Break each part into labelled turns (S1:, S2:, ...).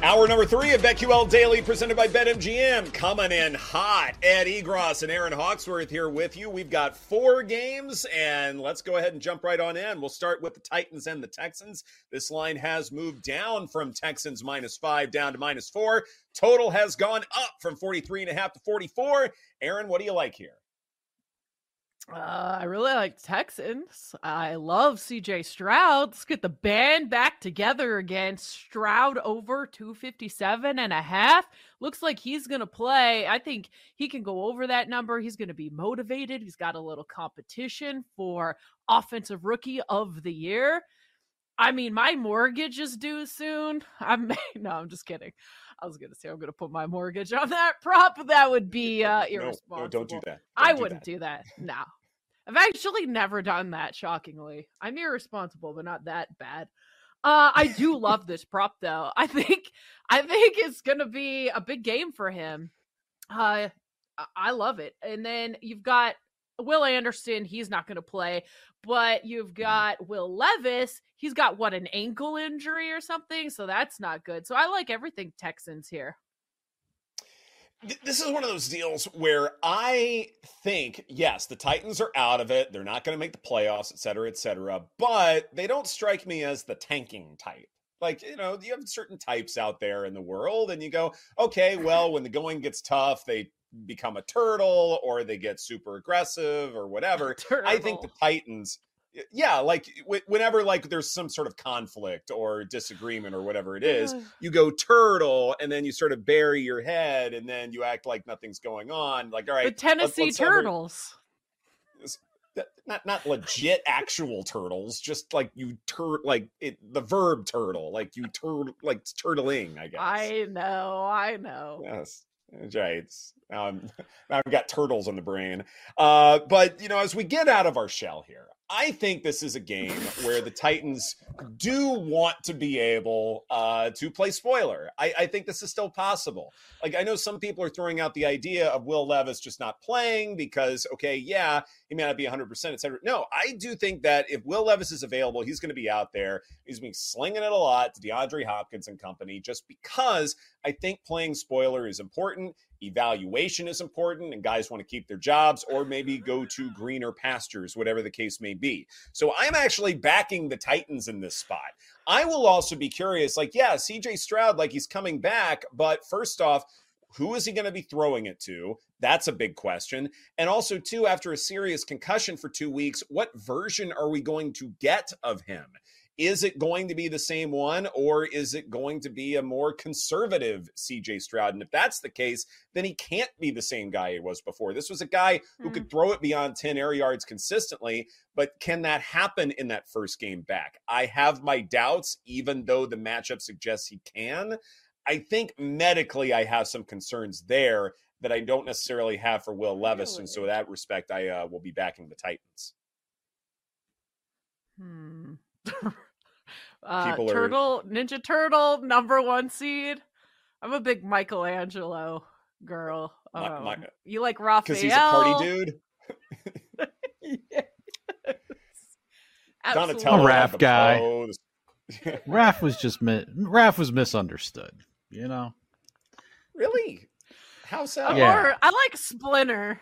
S1: Hour number three of BetQL Daily, presented by BetMGM, coming in hot. Ed Egros and Erin Hawksworth here with you. We've got four games, and let's go ahead and jump right on in. We'll start with the Titans and the Texans. This line has moved down from Texans minus five down to minus four. Total has gone up from 43 and a half to 44. Erin, what do you like here?
S2: Uh, I really like Texans. I love CJ Stroud. Let's get the band back together again. Stroud over 257 and a half. Looks like he's going to play. I think he can go over that number. He's going to be motivated. He's got a little competition for offensive rookie of the year. I mean, my mortgage is due soon. I'm no, I'm just kidding. I was gonna say I'm gonna put my mortgage on that prop. That would be uh, irresponsible.
S1: No, no, don't do that. Don't
S2: I
S1: do
S2: wouldn't
S1: that.
S2: do that. No, I've actually never done that. Shockingly, I'm irresponsible, but not that bad. Uh, I do love this prop though. I think I think it's gonna be a big game for him. Uh, I- I love it. And then you've got Will Anderson. He's not gonna play, but you've got Will Levis. He's got what an ankle injury or something, so that's not good. So I like everything Texans here.
S1: Th- This is one of those deals where I think, yes, the Titans are out of it. They're not going to make the playoffs, et cetera, et cetera. But they don't strike me as the tanking type. Like, you know, you have certain types out there in the world, and you go, okay, well, when the going gets tough, they become a turtle or they get super aggressive or whatever. I think the Titans, yeah, like wh- whenever like there's some sort of conflict or disagreement or whatever it is, you go turtle and then you sort of bury your head and then you act like nothing's going on. Like, all right,
S2: the Tennessee
S1: let's a-
S2: Turtles.
S1: not not legit actual turtles, just like you tur like it the verb turtle, like you tur like turtling, I guess.
S2: I know, I know.
S1: Yes. That's right. It's- Now, I'm, now I've got turtles on the brain. Uh, but, you know, as we get out of our shell here, I think this is a game where the Titans do want to be able uh, to play spoiler. I, I think this is still possible. Like, I know some people are throwing out the idea of Will Levis just not playing because, okay, yeah, he may not be 100%, et cetera. No, I do think that if Will Levis is available, he's going to be out there. He's been slinging it a lot to DeAndre Hopkins and company just because I think playing spoiler is important. Evaluation is important, and guys want to keep their jobs or maybe go to greener pastures, whatever the case may be. So I'm actually backing the Titans in this spot. I will also be curious like, yeah, CJ Stroud, like he's coming back, but first off, Who is he going to be throwing it to? That's a big question. And also, too, after a serious concussion for two weeks, what version are we going to get of him? Is it going to be the same one or is it going to be a more conservative CJ Stroud? And if that's the case, then he can't be the same guy he was before. This was a guy who
S2: Mm.
S1: could throw it beyond 10 air yards consistently, but can that happen in that first game back? I have my doubts, even though the matchup suggests he can. I think medically, I have some concerns there that I don't necessarily have for Will Levis. And so, in that respect, I uh, will be backing the Titans.
S2: Hmm. uh,
S1: People are-
S2: Turtle, Ninja Turtle, number one seed. I'm a big Michelangelo girl.
S1: Mi-
S2: Um,
S1: Mi-
S2: you like Raphael?
S1: Because he's a party dude.
S2: yes.
S1: Donatello
S2: Absolutely.
S3: Raph guy. Raph was just mi- Raph was misunderstood. You know,
S1: really? How so?
S3: Yeah.
S2: Or I like Splinter.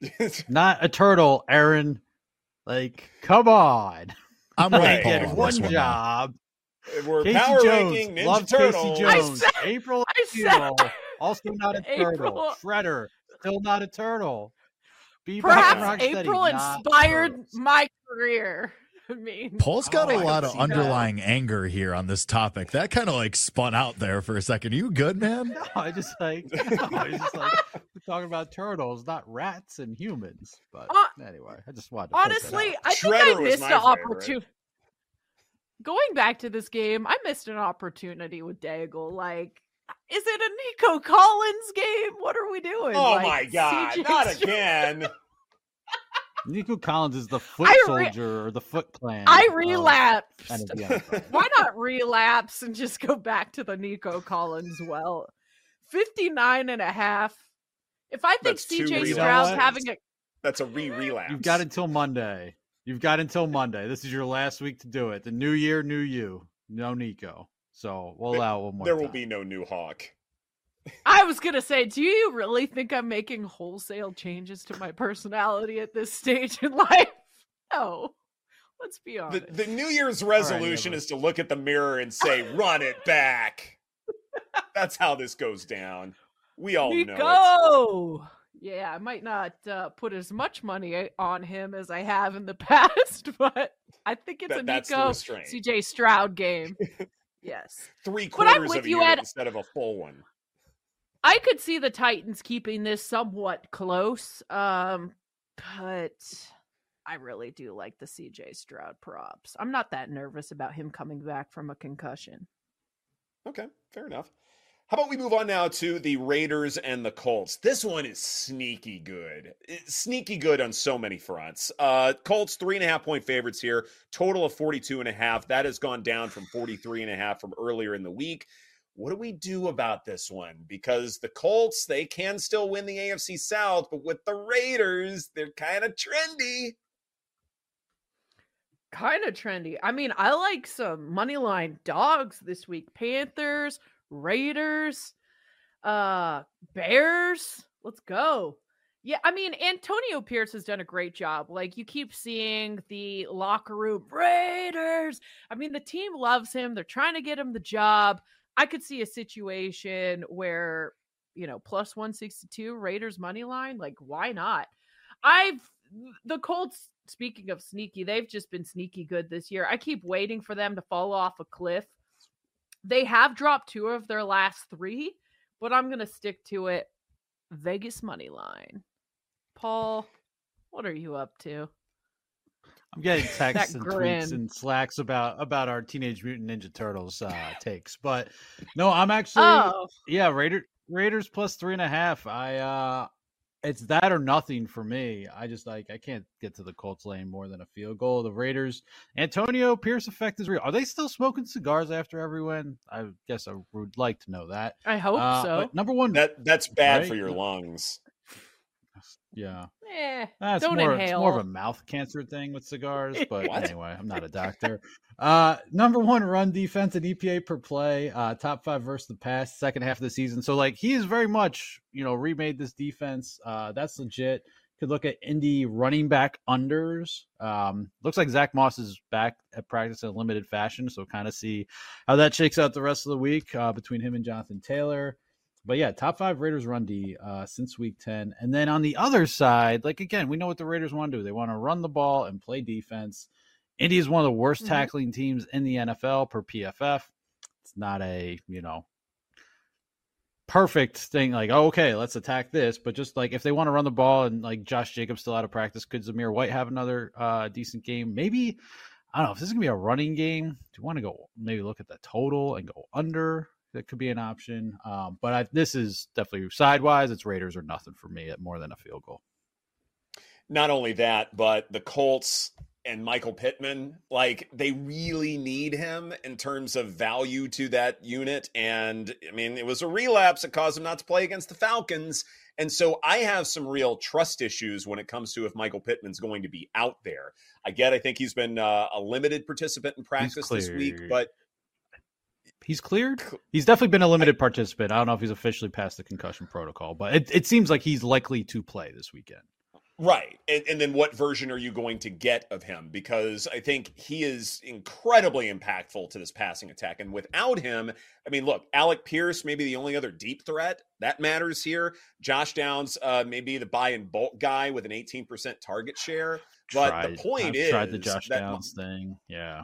S3: not a turtle, Erin. Like, come on,
S4: I'm
S1: Right.
S4: with Paul
S3: get
S4: on
S3: one
S4: this one. now.
S3: job.
S1: We're
S3: Casey
S1: power
S3: Jones,
S1: ranking Ninja
S3: love
S1: Turtle.
S3: Casey
S2: I
S3: Jones.
S2: said-
S3: April
S2: I said-
S3: O'Neil, also not a turtle.
S2: April-
S3: Shredder, still not a turtle. Bebop
S2: Perhaps
S3: Rocksteady,
S2: April
S3: not
S2: inspired
S3: turtles.
S2: my career. I mean,
S4: Paul's got
S3: Oh,
S4: a
S3: I
S4: lot of
S3: see that.
S4: underlying anger here on this topic. That kind of like spun out there for a second. Are you good, man?
S3: No, I just like, no, I just like we're talking about turtles, not rats and humans. But
S2: Uh,
S3: anyway, I just wanted to
S2: honestly,
S3: out.
S2: I think
S1: Shredder
S2: I missed an opportunity. Going back to this game, I missed an opportunity with Daigle. Like, is it a Nico Collins game? What are we doing?
S1: Oh
S2: Like,
S1: my god,
S2: CJ
S1: not
S2: Stroud-
S1: again.
S3: Nico Collins is the foot
S2: re-
S3: soldier or the foot clan.
S2: I
S3: of
S2: relapsed.
S3: NFC
S2: Why not relapse and just go back to the Nico Collins well? 59 and a half. If I think
S1: That's two
S2: CJ. Stroud's having a
S1: That's a re-relapse.
S3: You've got until Monday. You've got until Monday. This is your last week to do it. The new year, new you. No Nico. So we'll
S1: There-
S3: allow one more.
S1: There will
S3: time.
S1: be no new Hawk.
S2: I was gonna say, do you really think I'm making wholesale changes to my personality at this stage in life? No. Let's be honest.
S1: the New Year's resolution
S3: never.
S1: is to look at the mirror and say, "Run it back." That's how this goes down. We all know it.
S2: Yeah, I might not uh, put as much money on him as I have in the past, but I think it's
S1: That-
S2: a Nico. CJ Stroud game. yes.
S1: Three quarters of a
S2: you,
S1: unit
S2: Ed.
S1: instead of a full one.
S2: I could see the Titans keeping this somewhat close, um, but I really do like the CJ Stroud props. I'm not that nervous about him coming back from a concussion.
S1: Okay, fair enough. How about we move on now to the Raiders and the Colts? This one is sneaky good. It's sneaky good on so many fronts. Uh, Colts, three and a half point favorites here, total of 42 and a half. That has gone down from 43 and a half from earlier in the week. What do we do about this one? Because the Colts, they can still win the AFC South, but with the Raiders, they're kind of trendy.
S2: Kind of trendy. I mean, I like some money line dogs this week. Panthers, Raiders, uh, Bears. Let's go. Yeah, I mean, Antonio Pierce has done a great job. Like you keep seeing the locker room Raiders. I mean, the team loves him. They're trying to get him the job. I could see a situation where, you know, plus 162 Raiders money line. Like, why not? I've the Colts, speaking of sneaky, they've just been sneaky good this year. I keep waiting for them to fall off a cliff. They have dropped two of their last three, but I'm going to stick to it. Vegas money line. Paul, what are you up to?
S3: I'm getting texts and
S2: grin.
S3: tweets and slacks about about our Teenage Mutant Ninja Turtles uh, takes, but no, I'm actually
S2: Oh,
S3: yeah Raider Raiders plus three and a half. I uh, it's that or nothing for me. I just like I can't get to the Colts lane more than a field goal. The Raiders Antonio Pierce effect is real. Are they still smoking cigars after every win? I guess I would like to know that.
S2: I hope
S3: Uh,
S2: so.
S3: number one,
S1: That that's bad
S3: Right?
S1: for your lungs.
S3: Yeah.
S2: Eh,
S3: That's
S2: don't
S3: more,
S2: inhale.
S3: It's more of a mouth cancer thing with cigars, but anyway, I'm not a doctor. uh, number one run defense and EPA per play, uh, top five versus the pass, second half of the season. So like he is very much, you know, remade this defense. Uh, that's legit. Could look at Indy running back unders. Um, looks like Zach Moss is back at practice in a limited fashion, so kind of see how that shakes out the rest of the week uh, between him and Jonathan Taylor. But yeah, top five Raiders run D uh, since week 10. And then on the other side, like again, we know what the Raiders want to do. They want to run the ball and play defense. Indy is one of the worst
S2: Mhm.
S3: tackling teams in the NFL per PFF. It's not a, you know, perfect thing like, oh, okay, let's attack this. But just like if they want to run the ball and like Josh Jacobs still out of practice, could Zamir White have another uh, decent game? Maybe. I don't know if this is gonna be a running game. Do you want to go maybe look at the total and go under? That could be an option. Um, but I, this is definitely sidewise. It's Raiders or nothing for me at more than a field goal.
S1: Not only that, but the Colts and Michael Pittman, like they really need him in terms of value to that unit. And I mean, it was a relapse that caused him not to play against the Falcons. And so I have some real trust issues when it comes to if Michael Pittman's going to be out there. I get, I think he's been uh, a limited participant in practice this week, but
S3: He's cleared. He's definitely been a limited participant. I don't know if he's officially passed the concussion protocol, but it, it seems like he's likely to play this weekend.
S1: Right. And, and then what version are you going to get of him? Because I think he is incredibly impactful to this passing attack. And without him, I mean, look, Alec Pierce, maybe the only other deep threat that matters here. Josh Downs, uh, maybe the buy and bolt guy with an 18% target share. But
S3: Tried-
S1: the point
S3: I've
S1: is,
S3: tried the Josh Downs thing. Yeah.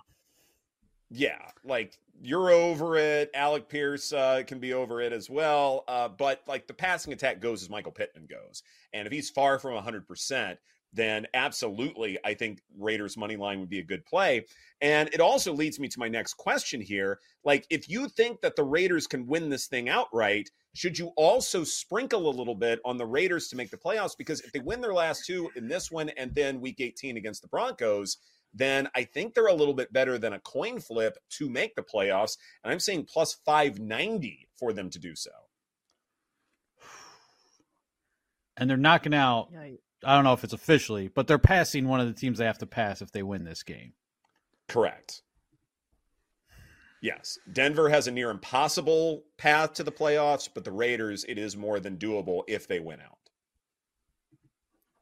S1: yeah, like you're over it. Alec Pierce uh, can be over it as well. Uh, but like the passing attack goes as Michael Pittman goes. And if he's far from 100%, then absolutely, I think Raiders money line would be a good play. And it also leads me to my next question here. Like, if you think that the Raiders can win this thing outright, should you also sprinkle a little bit on the Raiders to make the playoffs? Because if they win their last two in this one and then week 18 against the Broncos, then I think they're a little bit better than a coin flip to make the playoffs. And I'm saying plus 590 for them to do so.
S3: And they're knocking out, I don't know if it's officially, but they're passing one of the teams they have to pass if they win this game.
S1: Correct. Yes. Denver has a near impossible path to the playoffs, but the Raiders, it is more than doable if they win out.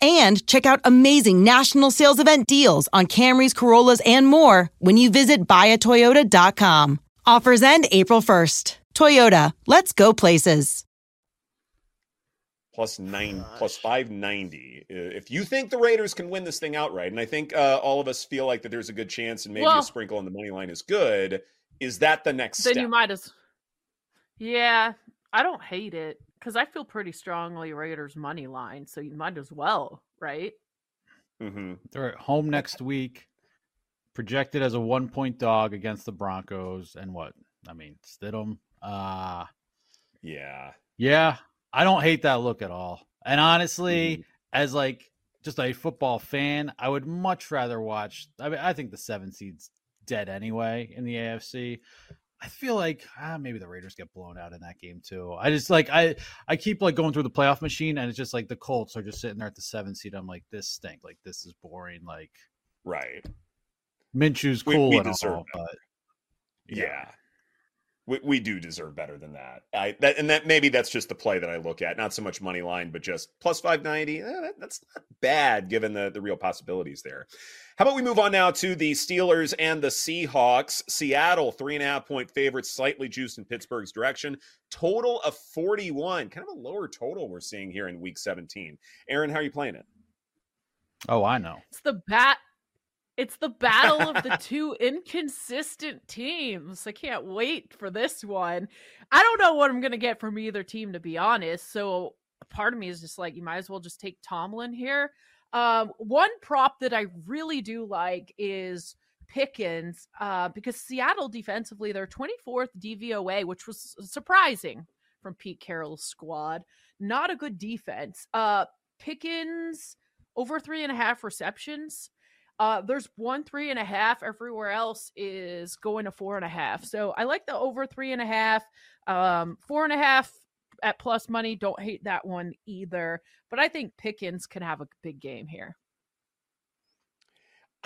S5: and check out amazing national sales event deals on Camrys, Corollas, and more when you visit buyatoyota.com. Offers end April 1st. Toyota, let's go places.
S1: Plus nine, plus 590. Uh, If you think the Raiders can win this thing outright, and I think uh, all of us feel like that there's a good chance and maybe
S2: Well-
S1: a sprinkle on the money line is good, is that the next
S2: Then
S1: step?
S2: you might as. Yeah, I don't hate it because I feel pretty strongly Raiders money line, so you might as well, right?
S1: mm-hmm.
S3: They're at home next week, projected as a one point dog against the Broncos. And what? I mean, Stidham. Uh,
S1: Yeah.
S3: yeah, I don't hate that look at all. And honestly,
S1: Mhm.
S3: as like just a football fan, I would much rather watch. I mean, I think the seven seeds dead anyway in the AFC. I feel like ah, maybe the Raiders get blown out in that game too. I just like I I keep like going through the playoff machine and it's just like the Colts are just sitting there at the seven seed. I'm like this stink. Like this is boring. Like
S1: right.
S3: Minshew's cool we, we and all, but
S1: yeah. yeah we, we do deserve better than that. I that and that maybe that's just the play that I look at, not so much money line, but just plus five ninety. Eh, that, that's not bad given the the real possibilities there. How about we move on now to the Steelers and the Seahawks? Seattle three and a half point favorites, slightly juiced in Pittsburgh's direction. Total of forty one, kind of a lower total we're seeing here in Week seventeen. Erin, how are you playing it?
S3: Oh, I know.
S2: It's the bat it's the battle of the two inconsistent teams. I can't wait for this one. I don't know what I'm going to get from either team, to be honest. So part of me is just like, you might as well just take Tomlin here. Um, one prop that I really do like is Pickens uh, because Seattle defensively, they're 24th DVOA, which was surprising from Pete Carroll's squad. Not a good defense. Uh, Pickens over three and a half receptions. Uh, there's one three and a half. Everywhere else is going to four and a half. So I like the over three and a half. Um, four and a half at plus money. Don't hate that one either. But I think Pickens can have a big game here.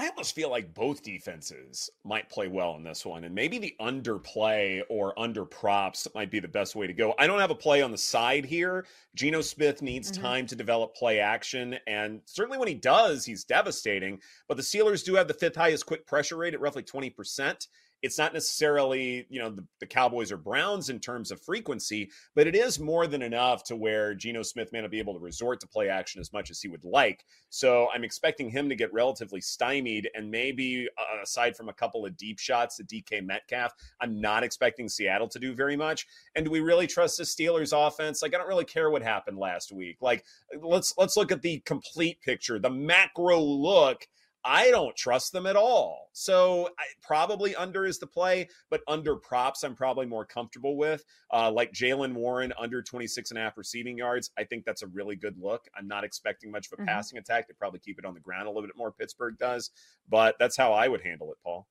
S1: I almost feel like both defenses might play well in this one, and maybe the underplay or under props might be the best way to go. I don't have a play on the side here. Geno Smith needs mm-hmm. time to develop play action, and certainly when he does, he's devastating. But the Steelers do have the fifth highest quick pressure rate at roughly 20% it's not necessarily you know the, the, Cowboys or Browns in terms of frequency, but it is more than enough to where Geno Smith may not be able to resort to play action as much as he would like. So I'm expecting him to get relatively stymied, and maybe uh, aside from a couple of deep shots to DK Metcalf, I'm not expecting Seattle to do very much. And do we really trust the Steelers offense? Like I don't really care what happened last week. Like let's let's look at the complete picture, the macro look I don't trust them at all. So I, probably under is the play, but under props, I'm probably more comfortable with. Uh, like Jaylen Warren under 26 and a half receiving yards. I think that's a really good look. I'm not expecting much of a mm-hmm. passing attack. They probably keep it on the ground a little bit more, Pittsburgh does, but that's how I would handle it, Paul.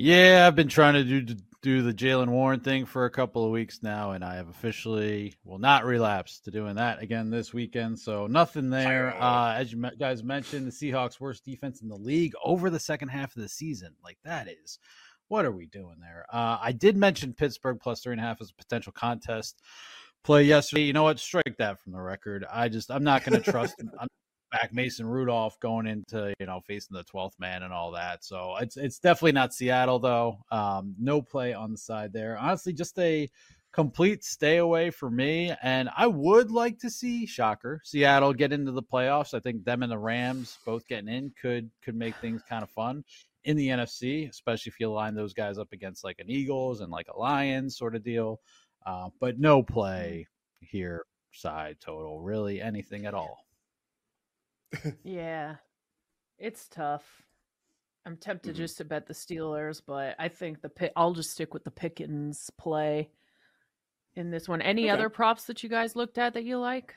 S3: Yeah, I've been trying to do do the Jaylen Warren thing for a couple of weeks now, and I have officially will not relapse to doing that again this weekend. So nothing there. Uh, as you guys mentioned, the Seahawks' worst defense in the league over the second half of the season. Like that is, what are we doing there? Uh, I did mention Pittsburgh plus three and a half as a potential contest play yesterday. You know what? Strike that from the record. I just I'm not going to trust. I'm back Mason Rudolph going into you know facing the twelfth man and all that. So it's it's definitely not Seattle though. Um, no play on the side there. Honestly, just a complete stay away for me. And I would like to see shocker Seattle get into the playoffs. I think them and the Rams both getting in could could make things kind of fun in the NFC, especially if you line those guys up against like an Eagles and like a Lions sort of deal. Uh, but no play here side total really anything at all
S2: yeah, it's tough. I'm tempted mm-hmm. just to bet the Steelers, but I think the pick. I'll just stick with the Pickens play in this one. Any okay. other props that you guys looked at that you like?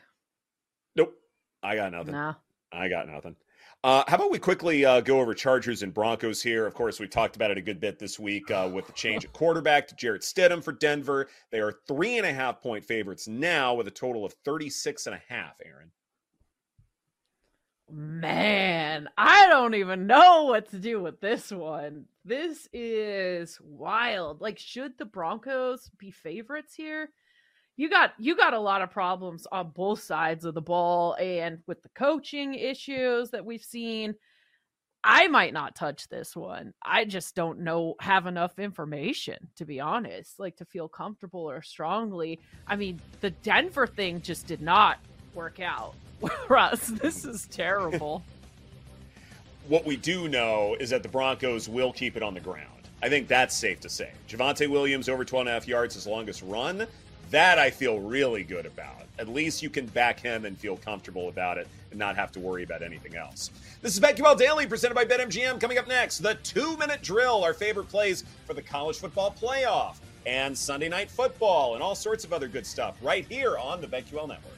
S1: Nope, I got nothing.
S2: Nah.
S1: I got nothing. Uh, how about we quickly uh, go over Chargers and Broncos here? Of course, we talked about it a good bit this week uh, with the change at quarterback to Jarrett Stidham for Denver. They are three and a half point favorites now with a total of 36 and a half, Erin.
S2: Man, I don't even know what to do with this one. This is wild. Like, should the Broncos be favorites here? You got you got a lot of problems on both sides of the ball and with the coaching issues that we've seen. I might not touch this one. I just don't know have enough information to be honest, like to feel comfortable or strongly. I mean, the Denver thing just did not work out. Russ, this is terrible.
S1: what we do know is that the Broncos will keep it on the ground. I think that's safe to say. Javonte Williams over 12 and a half yards his longest run. That I feel really good about. At least you can back him and feel comfortable about it and not have to worry about anything else. This is BetQL Daily presented by BetMGM. Coming up next, the two minute drill, our favorite plays for the college football playoff, and Sunday night football, and all sorts of other good stuff right here on the BetQL Network.